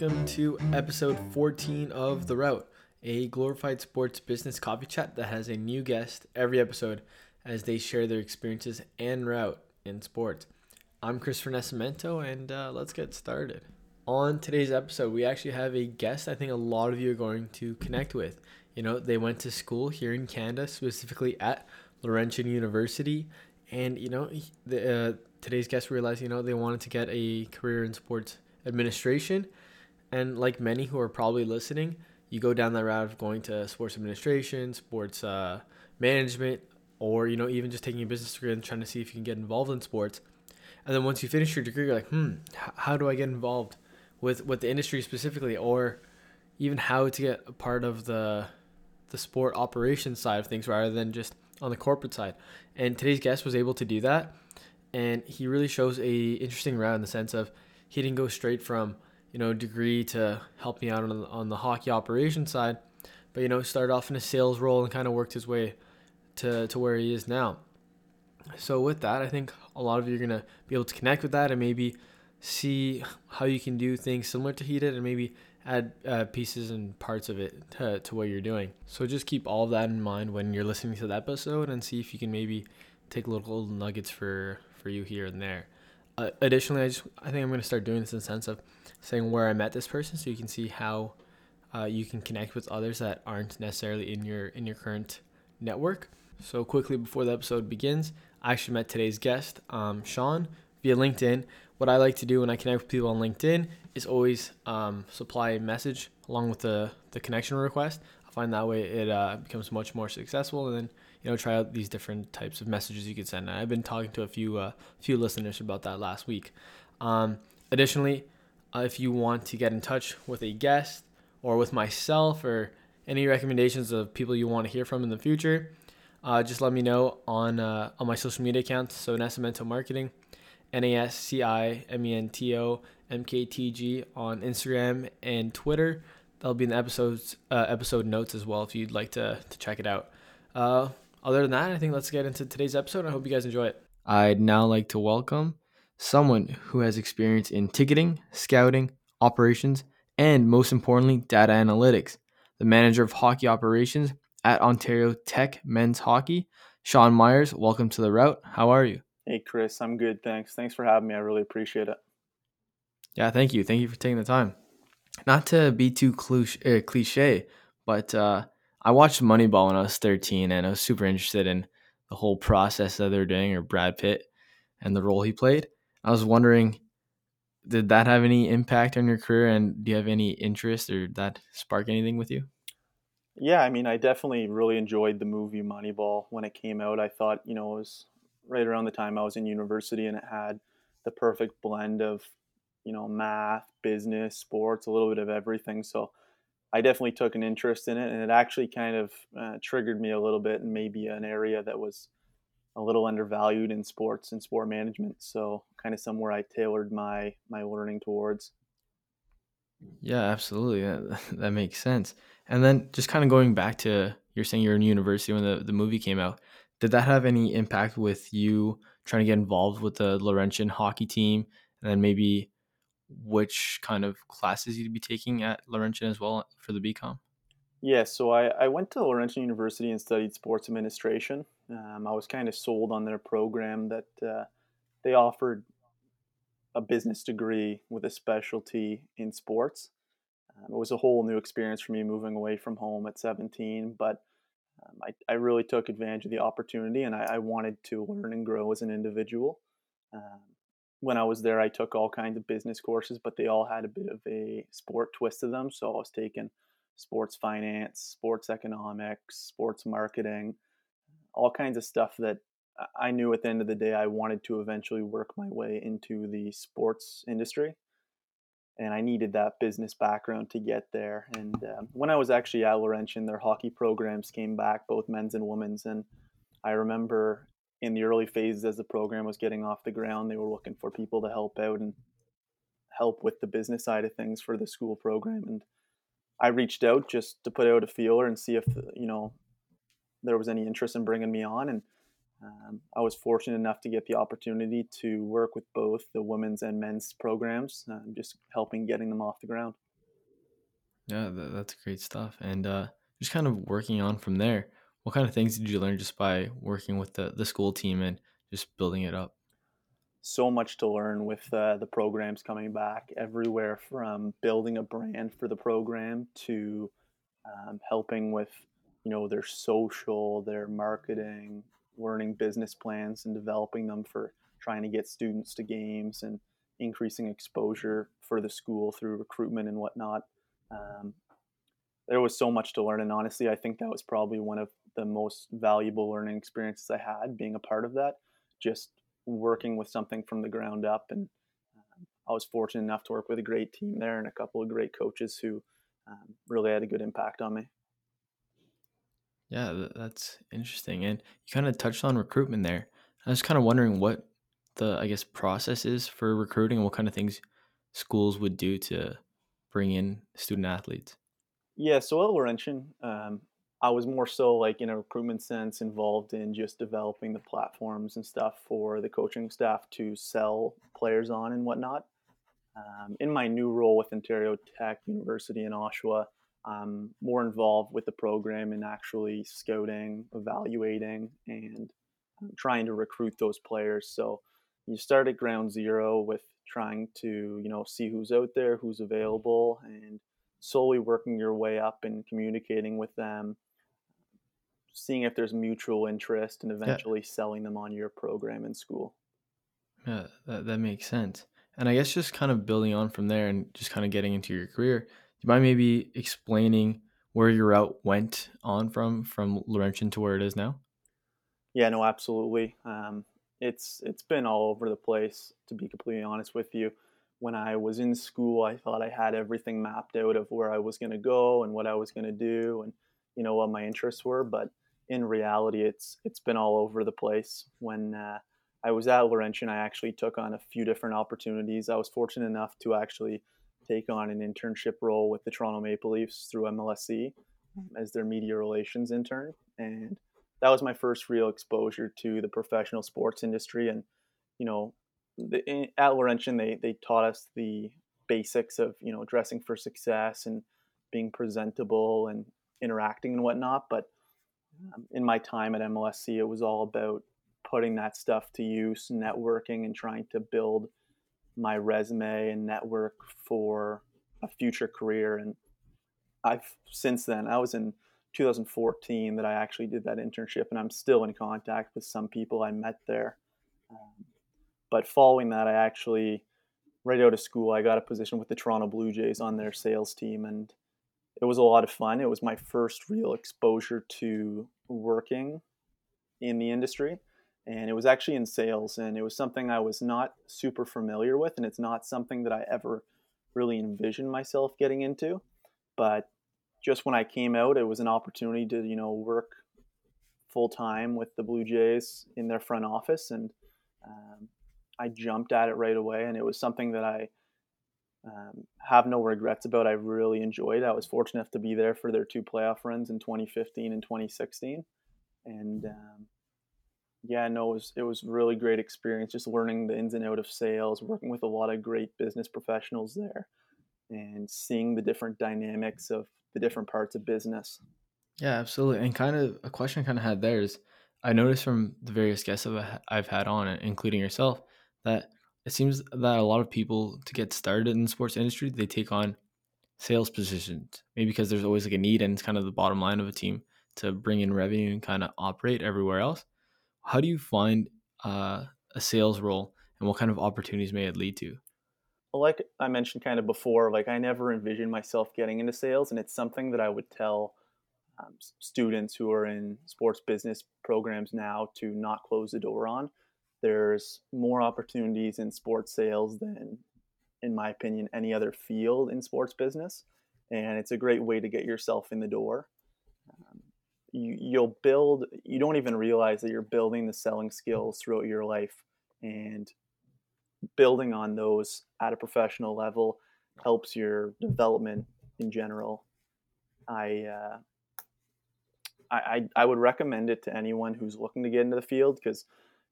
welcome to episode 14 of The Route, a glorified sports business coffee chat that has a new guest every episode as they share their experiences and route in sports. I'm Christopher Nascimento, and uh, let's get started. On today's episode, we actually have a guest I think a lot of you are going to connect with. You know, they went to school here in Canada, specifically at Laurentian University, and you know, the, uh, today's guest realized you know they wanted to get a career in sports administration. And like many who are probably listening, you go down that route of going to sports administration, sports uh, management, or you know even just taking a business degree and trying to see if you can get involved in sports. And then once you finish your degree, you're like, hmm, how do I get involved with with the industry specifically, or even how to get a part of the the sport operations side of things rather than just on the corporate side. And today's guest was able to do that, and he really shows a interesting route in the sense of he didn't go straight from you know degree to help me out on on the hockey operation side, but you know started off in a sales role and kind of worked his way to to where he is now. So with that, I think a lot of you are gonna be able to connect with that and maybe see how you can do things similar to he did and maybe add uh, pieces and parts of it to, to what you're doing. So just keep all of that in mind when you're listening to the episode and see if you can maybe take little nuggets for for you here and there. Uh, additionally, I just I think I'm gonna start doing this in the sense of saying where I met this person, so you can see how uh, you can connect with others that aren't necessarily in your in your current network. So quickly before the episode begins, I actually met today's guest, um, Sean, via LinkedIn. What I like to do when I connect with people on LinkedIn is always um, supply a message along with the the connection request. I find that way it uh, becomes much more successful, and then you know try out these different types of messages you could send. And I've been talking to a few uh, few listeners about that last week. Um, additionally, uh, if you want to get in touch with a guest or with myself or any recommendations of people you want to hear from in the future, uh, just let me know on uh, on my social media accounts. So Nascimento Marketing, N A S C I M E N T O M K T G on Instagram and Twitter. That'll be in the episodes uh, episode notes as well if you'd like to to check it out. Uh, other than that, I think let's get into today's episode. I hope you guys enjoy it. I'd now like to welcome someone who has experience in ticketing, scouting, operations, and most importantly, data analytics. The manager of hockey operations at Ontario Tech Men's Hockey, Sean Meyers. Welcome to the route. How are you? Hey, Chris. I'm good. Thanks. Thanks for having me. I really appreciate it. Yeah, thank you. Thank you for taking the time. Not to be too cliche, uh, cliche but uh, I watched Moneyball when I was 13 and I was super interested in the whole process that they're doing or Brad Pitt and the role he played. I was wondering, did that have any impact on your career and do you have any interest or that spark anything with you? Yeah, I mean, I definitely really enjoyed the movie Moneyball when it came out. I thought, you know, it was right around the time I was in university and it had the perfect blend of, you know, math, business, sports, a little bit of everything. So I definitely took an interest in it, and it actually kind of uh, triggered me a little bit in maybe an area that was a little undervalued in sports and sport management. So kind of somewhere I tailored my my learning towards. Yeah, absolutely. That, that makes sense. And then just kind of going back to you're saying you're in university when the, the movie came out. Did that have any impact with you trying to get involved with the Laurentian hockey team and then maybe which kind of classes you'd be taking at Laurentian as well for the BCom? Yeah, so I, I went to Laurentian University and studied sports administration. Um, I was kind of sold on their program that uh, they offered a business degree with a specialty in sports. Um, it was a whole new experience for me moving away from home at 17, but um, I, I really took advantage of the opportunity and I, I wanted to learn and grow as an individual. Um, when I was there, I took all kinds of business courses, but they all had a bit of a sport twist to them. So I was taking sports finance, sports economics, sports marketing, all kinds of stuff that I knew at the end of the day I wanted to eventually work my way into the sports industry. And I needed that business background to get there. And um, when I was actually at Laurentian, their hockey programs came back, both men's and women's. And I remember in the early phases as the program was getting off the ground, they were looking for people to help out and help with the business side of things for the school program. And I reached out just to put out a feeler and see if you know there was any interest in bringing me on. And um, I was fortunate enough to get the opportunity to work with both the women's and men's programs, um, just helping getting them off the ground. Yeah, that's great stuff. And uh, just kind of working on from there, what kind of things did you learn just by working with the, the school team and just building it up? So much to learn with uh, the programs coming back everywhere from building a brand for the program to um, helping with you know their social, their marketing, learning business plans and developing them for trying to get students to games and increasing exposure for the school through recruitment and whatnot. Um, there was so much to learn, and honestly, I think that was probably one of the most valuable learning experiences I had being a part of that. Just working with something from the ground up, and um, I was fortunate enough to work with a great team there and a couple of great coaches who um, really had a good impact on me. Yeah, that's interesting. And you kind of touched on recruitment there. I was kind of wondering what the, I guess, process is for recruiting and what kind of things schools would do to bring in student athletes. Yeah, so at Laurentian, um, I was more so like in a recruitment sense involved in just developing the platforms and stuff for the coaching staff to sell players on and whatnot. Um, in my new role with Ontario Tech University in Oshawa, I'm more involved with the program and actually scouting, evaluating, and um, trying to recruit those players. So you start at ground zero with trying to you know see who's out there, who's available, and slowly working your way up and communicating with them, seeing if there's mutual interest, and eventually selling them on your program in school. yeah, that, that makes sense. And I guess just kind of building on from there and just kind of getting into your career, do you mind maybe explaining where your route went on from from Laurentian to where it is now? Yeah, no, absolutely. Um, it's it's been all over the place, to be completely honest with you. When I was in school, I thought I had everything mapped out of where I was going to go and what I was going to do, and you know what my interests were. But in reality, it's it's been all over the place. When uh, I was at Laurentian, I actually took on a few different opportunities. I was fortunate enough to actually take on an internship role with the Toronto Maple Leafs through MLSE as their media relations intern, and that was my first real exposure to the professional sports industry. And you know, the, at Laurentian, they they taught us the basics of you know dressing for success and being presentable and interacting and whatnot. But um, in my time at MLSE, it was all about putting that stuff to use, networking, and trying to build my resume and network for a future career. And I've since then, I was in 2014 that I actually did that internship, and I'm still in contact with some people I met there. Um, but following that, I actually, right out of school, I got a position with the Toronto Blue Jays on their sales team, and it was a lot of fun. It was my first real exposure to working in the industry, and it was actually in sales, and it was something I was not super familiar with, and it's not something that I ever really envisioned myself getting into. But just when I came out, it was an opportunity to you know work full time with the Blue Jays in their front office, and um, I jumped at it right away, and it was something that I um, have no regrets about. I really enjoyed. I was fortunate enough to be there for their two playoff runs in 2015 and 2016, and um, yeah, no, it was it was really great experience. Just learning the ins and out of sales, working with a lot of great business professionals there, and seeing the different dynamics of the different parts of business. Yeah, absolutely. And kind of a question I kind of had there is I noticed from the various guests I've I've had on, including yourself, that it seems that a lot of people to get started in the sports industry, they take on sales positions. Maybe because there's always like a need and it's kind of the bottom line of a team to bring in revenue and kind of operate everywhere else. How do you find uh, a sales role and what kind of opportunities may it lead to? Well, like I mentioned kind of before, like I never envisioned myself getting into sales, and it's something that I would tell um, students who are in sports business programs now to not close the door on. There's more opportunities in sports sales than, in my opinion, any other field in sports business, and it's a great way to get yourself in the door. Um, you, you'll build. You don't even realize that you're building the selling skills throughout your life, and building on those at a professional level helps your development in general. I, uh, I, I would recommend it to anyone who's looking to get into the field because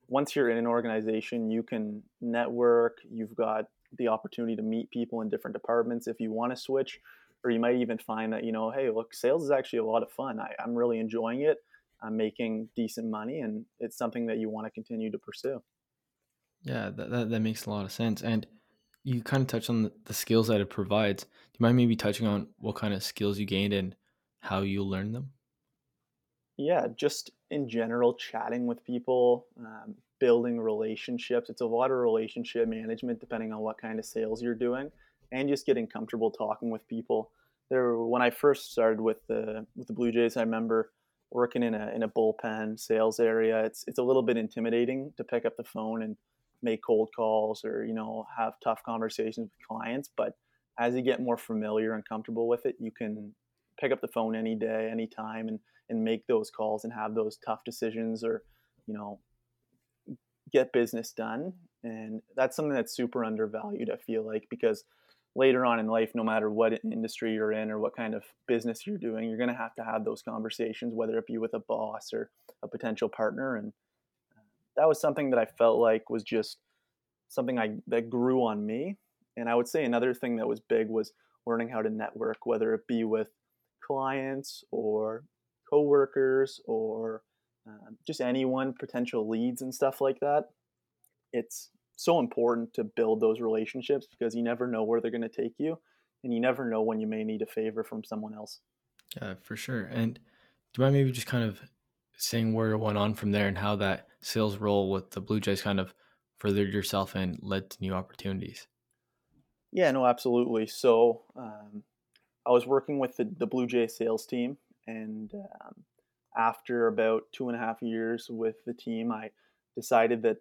once you're in an organization, you can network. You've got the opportunity to meet people in different departments if you want to switch, or you might even find that you know hey look sales is actually a lot of fun. I, i'm really enjoying it. I'm making decent money and it's something that you want to continue to pursue. Yeah that, that, that makes a lot of sense and you kind of touched on the, the skills that it provides. Do you mind maybe touching on what kind of skills you gained and how you learned them? Yeah just in general chatting with people um, building relationships it's a lot of relationship management depending on what kind of sales you're doing and just getting comfortable talking with people. There, when I first started with the with the Blue Jays, I remember working in a in a bullpen sales area. It's it's a little bit intimidating to pick up the phone and make cold calls or you know have tough conversations with clients. But as you get more familiar and comfortable with it, you can pick up the phone any day, anytime, and and make those calls and have those tough decisions or you know get business done. And that's something that's super undervalued. I feel like because later on in life, no matter what industry you're in or what kind of business you're doing, you're going to have to have those conversations, whether it be with a boss or a potential partner. And uh, that was something that I felt like was just something I that grew on me. And I would say another thing that was big was learning how to network, whether it be with clients or coworkers or uh, just anyone, potential leads and stuff like that. It's so important to build those relationships because you never know where they're going to take you and you never know when you may need a favor from someone else. Yeah, for sure. And do you mind maybe just kind of saying where it went on from there and how that sales role with the Blue Jays kind of furthered yourself and led to new opportunities? Yeah, no, absolutely. So um, I was working with the, the Blue Jay sales team, and um, after about two and a half years with the team, I decided that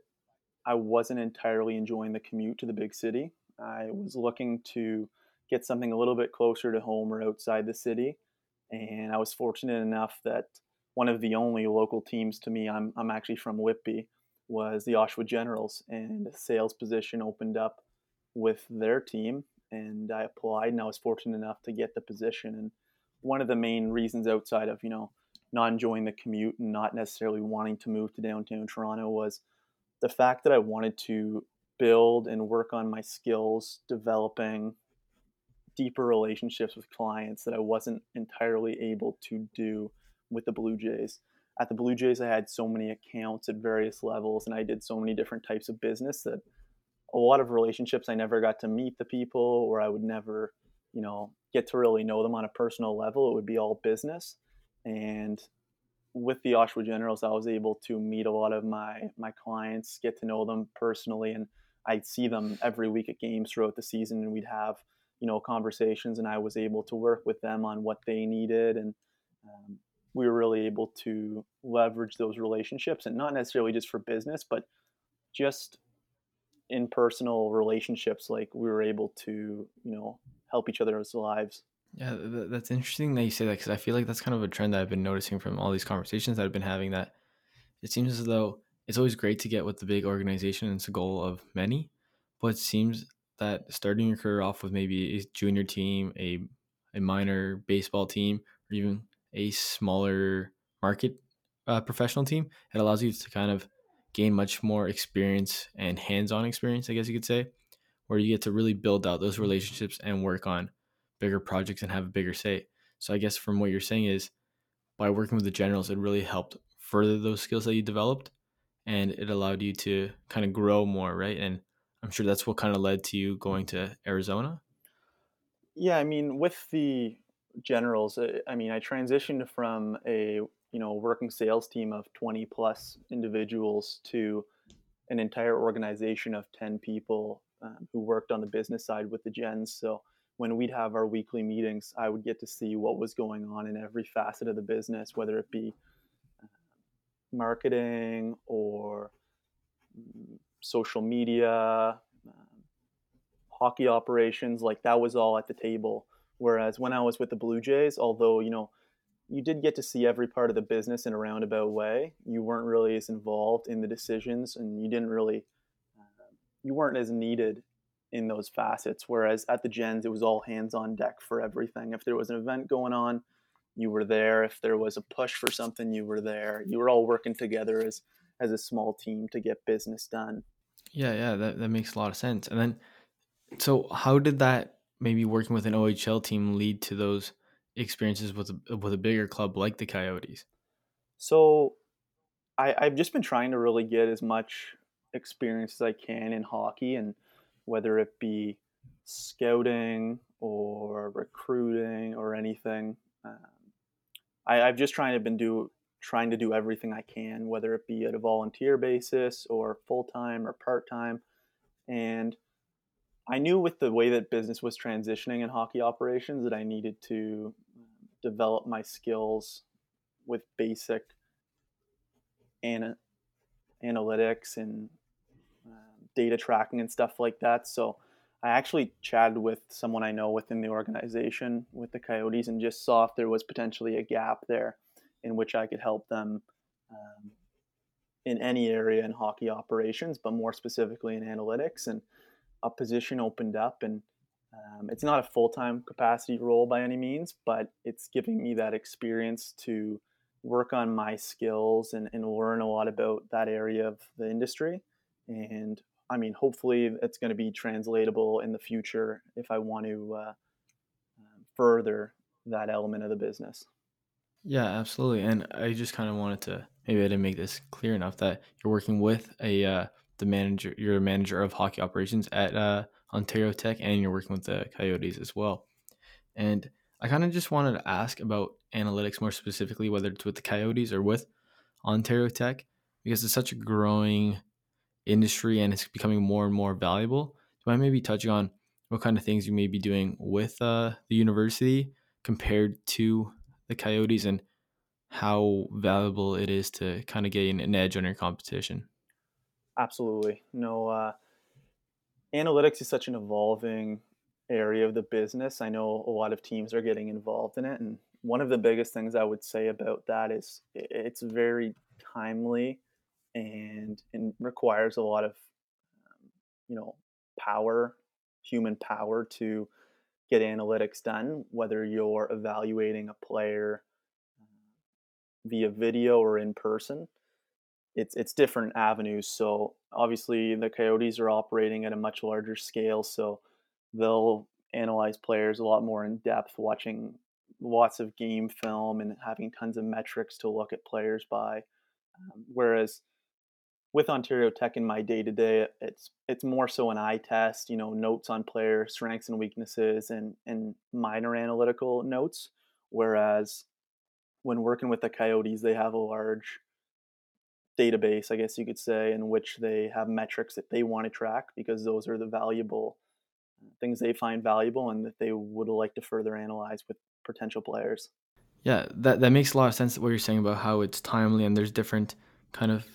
I wasn't entirely enjoying the commute to the big city. I was looking to get something a little bit closer to home or outside the city. And I was fortunate enough that one of the only local teams to me, I'm, I'm actually from Whitby, was the Oshawa Generals. And a sales position opened up with their team. And I applied and I was fortunate enough to get the position. And one of the main reasons outside of, you know, not enjoying the commute and not necessarily wanting to move to downtown Toronto was – the fact that I wanted to build and work on my skills, developing deeper relationships with clients that I wasn't entirely able to do with the Blue Jays. At the Blue Jays, I had so many accounts at various levels, and I did so many different types of business that a lot of relationships I never got to meet the people, or I would never, you know, get to really know them on a personal level. It would be all business. And with the Oshawa Generals, I was able to meet a lot of my my clients, get to know them personally, and I'd see them every week at games throughout the season, and we'd have you know conversations, and I was able to work with them on what they needed, and um, we were really able to leverage those relationships, and not necessarily just for business, but just in personal relationships. Like we were able to you know help each other's lives. Yeah, that's interesting that you say that because I feel like that's kind of a trend that I've been noticing from all these conversations that I've been having. That it seems as though it's always great to get with the big organization and it's a goal of many, but it seems that starting your career off with maybe a junior team, a a minor baseball team, or even a smaller market uh, professional team, it allows you to kind of gain much more experience and hands-on experience, I guess you could say, where you get to really build out those relationships and work on bigger projects and have a bigger say. So I guess from what you're saying is by working with the generals, it really helped further those skills that you developed and it allowed you to kind of grow more, right? And I'm sure that's what kind of led to you going to Arizona. Yeah, I mean, with the generals, uh, I mean, I transitioned from a you know working sales team of 20 plus individuals to an entire organization of 10 people um, who worked on the business side with the gens. So when we'd have our weekly meetings, I would get to see what was going on in every facet of the business, whether it be uh, marketing or mm, social media, um, hockey operations. Like that was all at the table. Whereas when I was with the Blue Jays, although you know you did get to see every part of the business in a roundabout way, you weren't really as involved in the decisions, and you didn't really uh, you weren't as needed in those facets. Whereas at the gens, it was all hands on deck for everything. If there was an event going on, you were there. If there was a push for something, you were there. You were all working together as as a small team to get business done. Yeah, yeah, that, that makes a lot of sense. And then so how did that maybe working with an OHL team lead to those experiences with a, with a bigger club like the Coyotes? So, I, I've just been trying to really get as much experience as I can in hockey, and whether it be scouting or recruiting or anything. Um, I, I've just trying to been do trying to do everything I can, whether it be at a volunteer basis or full time or part time. And I knew with the way that business was transitioning in hockey operations that I needed to develop my skills with basic ana- analytics and um, data tracking and stuff like that. So I actually chatted with someone I know within the organization with the Coyotes and just saw if there was potentially a gap there in which I could help them um, in any area in hockey operations, but more specifically in analytics. And a position opened up, and um, it's not a full time capacity role by any means, but it's giving me that experience to work on my skills and, and learn a lot about that area of the industry and I mean, hopefully it's going to be translatable in the future if I want to uh, um, further that element of the business. Yeah, absolutely. And I just kind of wanted to maybe I didn't make this clear enough that you're working with a uh, the manager, you're a manager of hockey operations at uh, Ontario Tech, and you're working with the Coyotes as well. And I kind of just wanted to ask about analytics more specifically, whether it's with the Coyotes or with Ontario Tech, because it's such a growing industry and it's becoming more and more valuable. Do I maybe touch on what kind of things you may be doing with uh, the university compared to the Coyotes and how valuable it is to kind of gain an edge on your competition? Absolutely. No, uh, analytics is such an evolving area of the business. I know a lot of teams are getting involved in it. And one of the biggest things I would say about that is it's very timely and it requires a lot of um, you know power human power to get analytics done whether you're evaluating a player uh, via video or in person it's it's different avenues so obviously the coyotes are operating at a much larger scale so they'll analyze players a lot more in depth watching lots of game film and having tons of metrics to look at players by um, whereas with Ontario Tech in my day to day, it's it's more so an eye test, you know, notes on player strengths and weaknesses, and and minor analytical notes. Whereas when working with the Coyotes, they have a large database, I guess you could say, in which they have metrics that they want to track because those are the valuable uh, things they find valuable and that they would like to further analyze with potential players. Yeah, that that makes a lot of sense. What you're saying about how it's timely and there's different kind of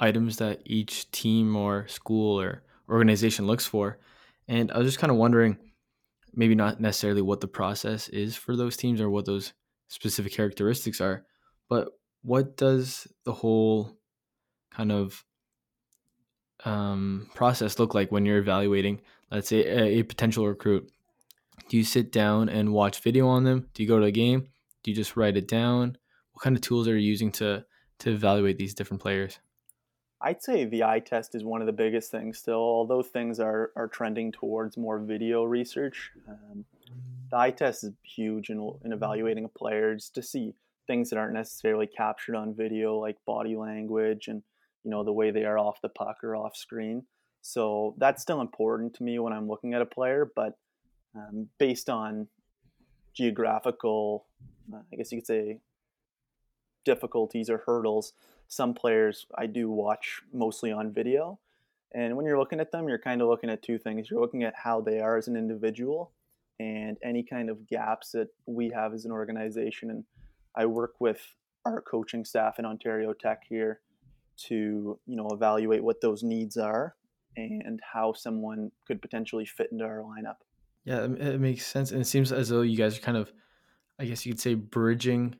items that each team or school or organization looks for. And I was just kind of wondering, maybe not necessarily what the process is for those teams or what those specific characteristics are, but what does the whole kind of um, process look like when you're evaluating, let's say, a, a potential recruit? Do you sit down and watch video on them? Do you go to a game? Do you just write it down? What kind of tools are you using to to evaluate these different players? I'd say the eye test is one of the biggest things still, although things are, are trending towards more video research. Um, the eye test is huge in, in evaluating a player just to see things that aren't necessarily captured on video, like body language and you know the way they are off the puck or off screen. So that's still important to me when I'm looking at a player, but um, based on geographical, uh, I guess you could say, difficulties or hurdles, some players I do watch mostly on video. And when you're looking at them, you're kind of looking at two things. You're looking at how they are as an individual and any kind of gaps that we have as an organization. And I work with our coaching staff in Ontario Tech here to, you know, evaluate what those needs are and how someone could potentially fit into our lineup. Yeah, it makes sense. And it seems as though you guys are kind of, I guess you could say, bridging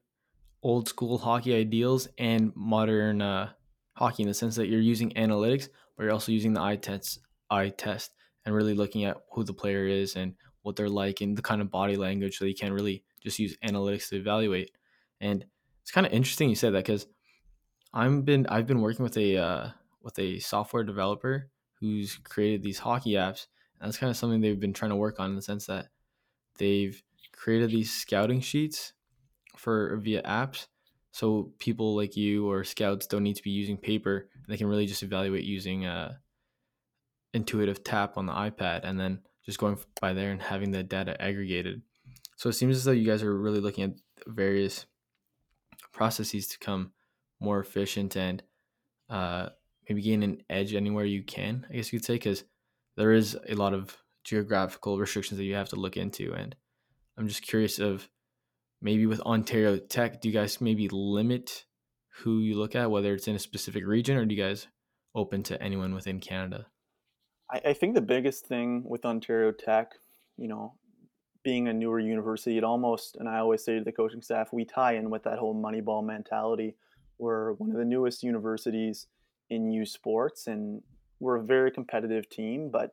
old school hockey ideals and modern uh, hockey in the sense that you're using analytics, but you're also using the eye test, eye test, and really looking at who the player is and what they're like and the kind of body language. So you can't really just use analytics to evaluate. And it's kind of interesting you said that because I'm been I've been working with a uh, with a software developer who's created these hockey apps, and that's kind of something they've been trying to work on in the sense that they've created these scouting sheets for via apps so people like you or scouts don't need to be using paper they can really just evaluate using a intuitive tap on the ipad and then just going by there and having the data aggregated. So it seems as though you guys are really looking at various processes to become more efficient and uh, maybe gain an edge anywhere you can i guess you could say because there is a lot of geographical restrictions that you have to look into and i'm just curious of maybe with Ontario Tech, do you guys maybe limit who you look at, whether it's in a specific region, or do you guys open to anyone within Canada? I, I think the biggest thing with Ontario Tech, you know, being a newer university, it almost, and I always say to the coaching staff, we tie in with that whole Moneyball mentality. We're one of the newest universities in U Sports, and we're a very competitive team, but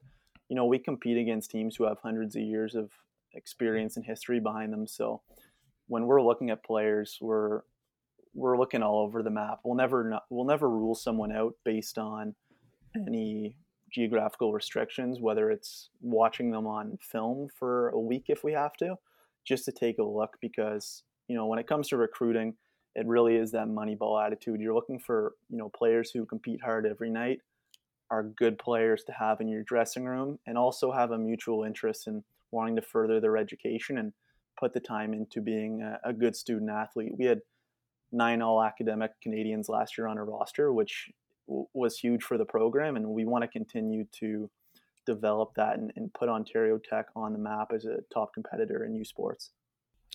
you know, we compete against teams who have hundreds of years of experience and history behind them. So when we're looking at players, we're we're looking all over the map. We'll never we'll never rule someone out based on any geographical restrictions, whether it's watching them on film for a week if we have to, just to take a look because you know when it comes to recruiting, it really is that money ball attitude. You're looking for you know players who compete hard every night, are good players to have in your dressing room, and also have a mutual interest in wanting to further their education and put the time into being a, a good student athlete. We had nine all academic Canadians last year on our roster, which w- was huge for the program, and we want to continue to develop that and, and, put Ontario Tech on the map as a top competitor in U Sports.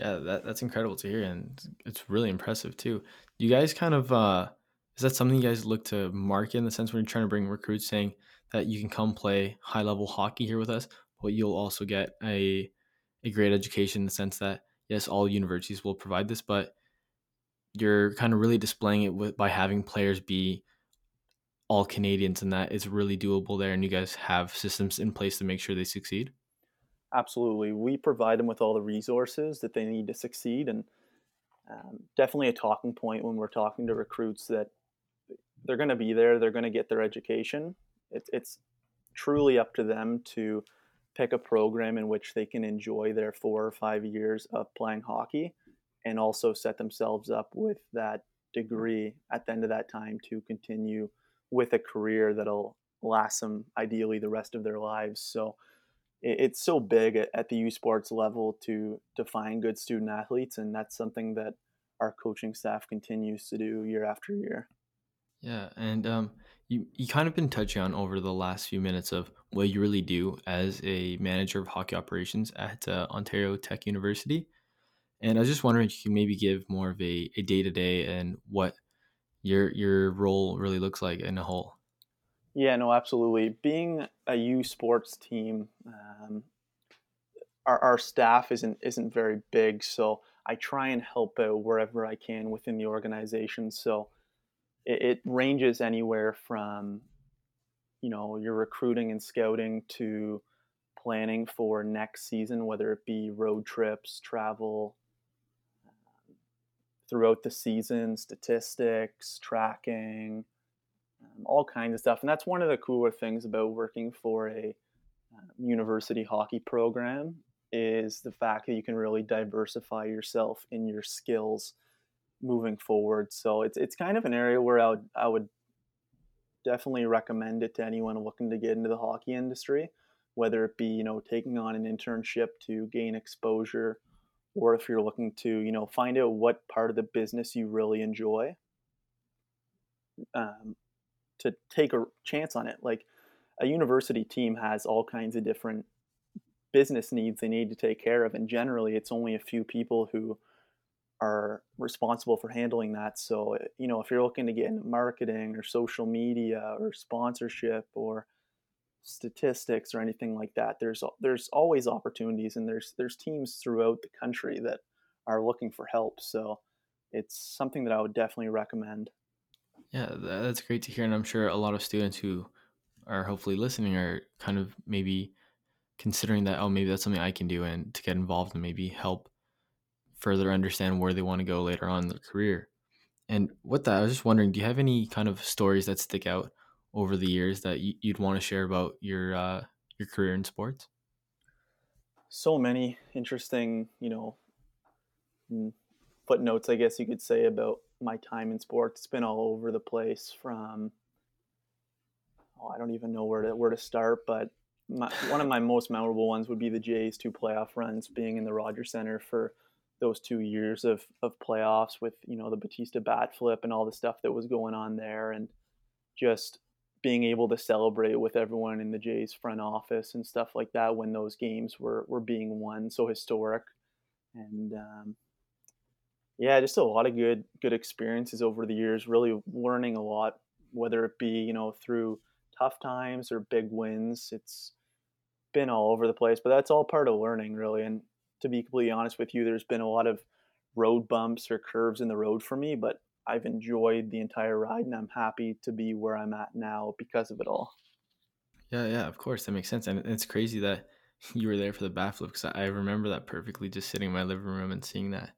Yeah, that, that's incredible to hear, and it's really impressive too. You guys kind of uh, is that something you guys look to market in the sense when you're trying to bring recruits, saying that you can come play high level hockey here with us, but you'll also get a a great education in the sense that yes, all universities will provide this, but you're kind of really displaying it with, by having players be all Canadians, and that it's really doable there. And you guys have systems in place to make sure they succeed. Absolutely, we provide them with all the resources that they need to succeed, and um, definitely a talking point when we're talking to recruits that they're going to be there, they're going to get their education. It's it's truly up to them to pick a program in which they can enjoy their four or five years of playing hockey and also set themselves up with that degree at the end of that time to continue with a career that'll last them ideally the rest of their lives. So it's so big at, the U Sports level to to find good student athletes, and that's something that our coaching staff continues to do year after year. Yeah, and um, you you kind of been touching on over the last few minutes of what you really do as a manager of hockey operations at uh, Ontario Tech University, and I was just wondering if you can maybe give more of a day to day and what your your role really looks like in a whole. Yeah, no, absolutely. Being a U Sports team, um, our, our staff isn't isn't very big, so I try and help out wherever I can within the organization. So it, it ranges anywhere from you know your recruiting and scouting to planning for next season whether it be road trips travel um, throughout the season statistics tracking all kinds of stuff and that's one of the cooler things about working for a uh, university hockey program is the fact that you can really diversify yourself in your skills moving forward. So it's it's kind of an area where I would I would definitely recommend it to anyone looking to get into the hockey industry, whether it be you know taking on an internship to gain exposure, or if you're looking to you know find out what part of the business you really enjoy. Um, to take a chance on it, like a university team has all kinds of different business needs they need to take care of, and generally it's only a few people who are responsible for handling that. So, you know, if you're looking to get into marketing or social media or sponsorship or statistics or anything like that, there's there's always opportunities, and there's there's teams throughout the country that are looking for help. So, it's something that I would definitely recommend. Yeah, that's great to hear, and I'm sure a lot of students who are hopefully listening are kind of maybe considering that oh maybe that's something I can do and to get involved and maybe help further understand where they want to go later on in their career. And with that, I was just wondering, do you have any kind of stories that stick out over the years that you'd want to share about your uh, your career in sports? so many interesting, you know, mm, footnotes, I guess you could say, about my time in sports. It's been all over the place from, oh, I don't even know where to, where to start, but my, one of my most memorable ones would be the Jays two playoff runs, being in the Rogers Center for those two years of, of playoffs with, you know, the Bautista bat flip and all the stuff that was going on there. And just being able to celebrate with everyone in the Jays front office and stuff like that when those games were, were being won. So historic. And, um, yeah, just a lot of good, good experiences over the years, really learning a lot, whether it be, you know, through tough times or big wins. It's been all over the place, but that's all part of learning, really. And to be completely honest with you, there's been a lot of road bumps or curves in the road for me, but I've enjoyed the entire ride and I'm happy to be where I'm at now because of it all. Yeah, yeah, of course. That makes sense. And it's crazy that you were there for the bat flip because I remember that perfectly just sitting in my living room and seeing that.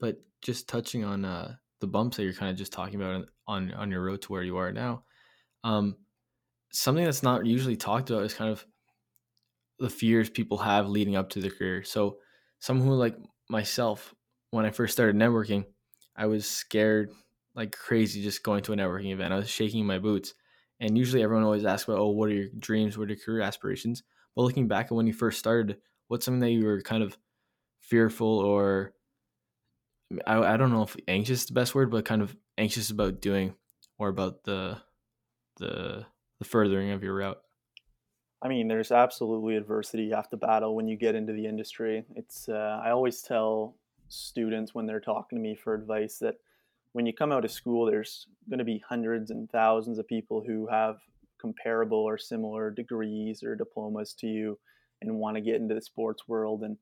But just touching on uh, the bumps that you're kind of just talking about on, on your road to where you are now, um, something that's not usually talked about is kind of the fears people have leading up to their career. So, someone like myself, when I first started networking, I was scared like crazy just going to a networking event. I was shaking my boots. And usually everyone always asks about, oh, what are your dreams? What are your career aspirations? But looking back at when you first started, what's something that you were kind of fearful or I, I don't know if anxious is the best word, but kind of anxious about doing or about the the the furthering of your route? I mean, there's absolutely adversity you have to battle when you get into the industry. It's uh, I always tell students when they're talking to me for advice that when you come out of school, there's going to be hundreds and thousands of people who have comparable or similar degrees or diplomas to you and want to get into the sports world and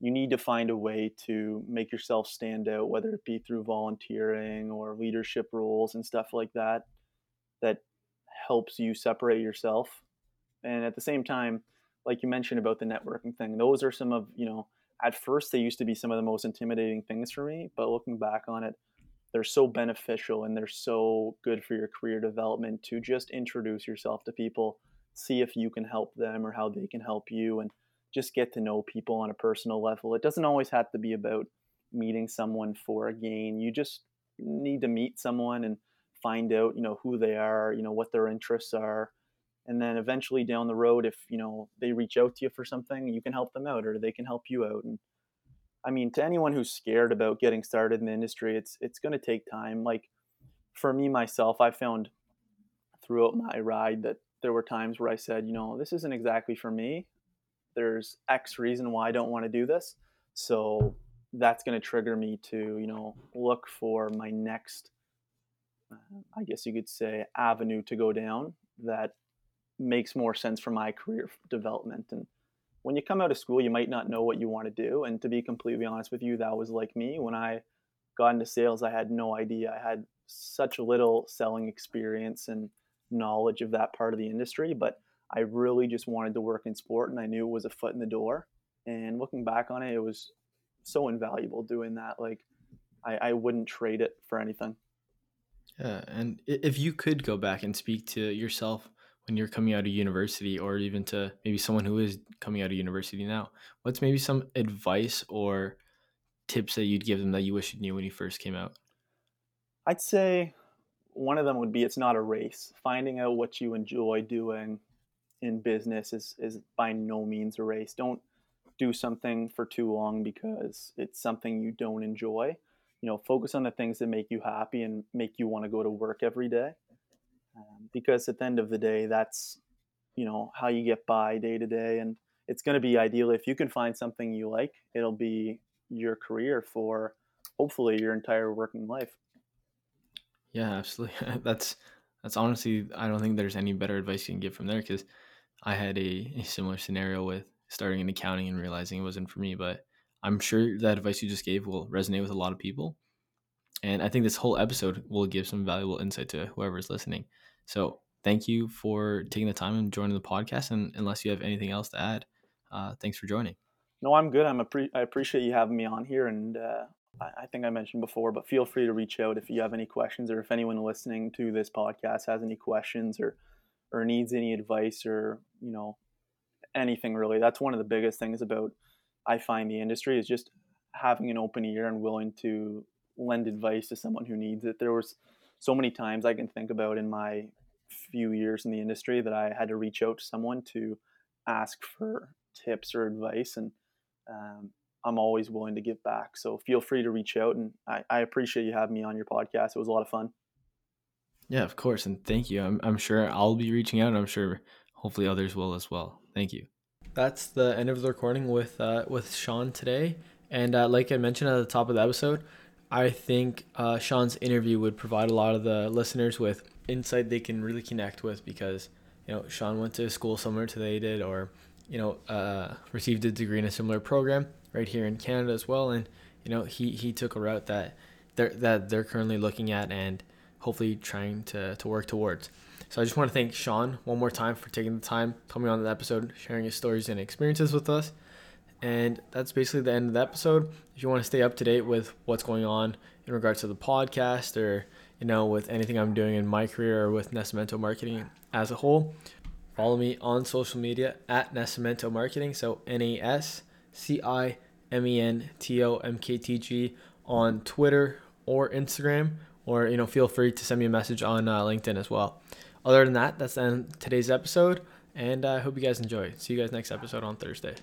you need to find a way to make yourself stand out whether it be through volunteering or leadership roles and stuff like that that helps you separate yourself. And at the same time like you mentioned about the networking thing those are some of you know at first they used to be some of the most intimidating things for me but looking back on it they're so beneficial and they're so good for your career development to just introduce yourself to people see if you can help them or how they can help you and just get to know people on a personal level. It doesn't always have to be about meeting someone for a gain. You just need to meet someone and find out you know who they are you know what their interests are. And then eventually down the road if you know they reach out to you for something you can help them out or they can help you out. And i mean to anyone who's scared about getting started in the industry it's it's going to take time. Like for me myself i found throughout my ride that there were times where i said you know this isn't exactly for me there's x reason why i don't want to do this so that's going to trigger me to you know look for my next uh, i guess you could say avenue to go down that makes more sense for my career development. And when you come out of school, you might not know what you want to do. And to be completely honest with you, that was like me. When I got into sales, I had no idea. I had such little selling experience and knowledge of that part of the industry, but I really just wanted to work in sport and I knew it was a foot in the door. And looking back on it, it was so invaluable doing that. Like, I, I wouldn't trade it for anything. Yeah. And if you could go back and speak to yourself when you're coming out of university or even to maybe someone who is coming out of university now what's maybe some advice or tips that you'd give them that you wish you knew when you first came out i'd say one of them would be it's not a race finding out what you enjoy doing in business is, is by no means a race don't do something for too long because it's something you don't enjoy you know focus on the things that make you happy and make you want to go to work every day um, because at the end of the day, that's you know how you get by day to day, and it's going to be ideal if you can find something you like. It'll be your career for hopefully your entire working life. Yeah, absolutely. that's that's honestly, I don't think there's any better advice you can get from there because I had a, a similar scenario with starting in accounting and realizing it wasn't for me. But I'm sure that advice you just gave will resonate with a lot of people. And I think this whole episode will give some valuable insight to whoever's listening. So thank you for taking the time and joining the podcast. And unless you have anything else to add, uh, thanks for joining. No, I'm good. I'm I appreciate you having me on here. And uh, I-, I think I mentioned before, but feel free to reach out if you have any questions or if anyone listening to this podcast has any questions or or needs any advice or you know anything really. That's one of the biggest things about I find the industry is just having an open ear and willing to lend advice to someone who needs it. There was so many times I can think about in my few years in the industry that I had to reach out to someone to ask for tips or advice, and um, I'm always willing to give back. So feel free to reach out, and I, I appreciate you having me on your podcast. It was a lot of fun. Yeah, of course, and thank you. I'm I'm sure I'll be reaching out, and I'm sure hopefully others will as well. Thank you. That's the end of the recording with uh, with Sean today, and uh, like I mentioned at the top of the episode, I think uh, Sean's interview would provide a lot of the listeners with insight they can really connect with because you know Sean went to school similar to they did, or you know uh, received a degree in a similar program right here in Canada as well, and you know he he took a route that they're that they're currently looking at and hopefully trying to to work towards. So I just want to thank Sean one more time for taking the time coming on the episode, sharing his stories and experiences with us. And that's basically the end of the episode. If you want to stay up to date with what's going on in regards to the podcast or you know with anything I'm doing in my career or with Nascimento Marketing as a whole, follow me on social media at Nascimento Marketing. So N A S C I M E N T O M K T G on Twitter or Instagram, or you know feel free to send me a message on uh, LinkedIn as well. Other than that, that's the end today's episode, and I uh, hope you guys enjoy. See you guys next episode on Thursday.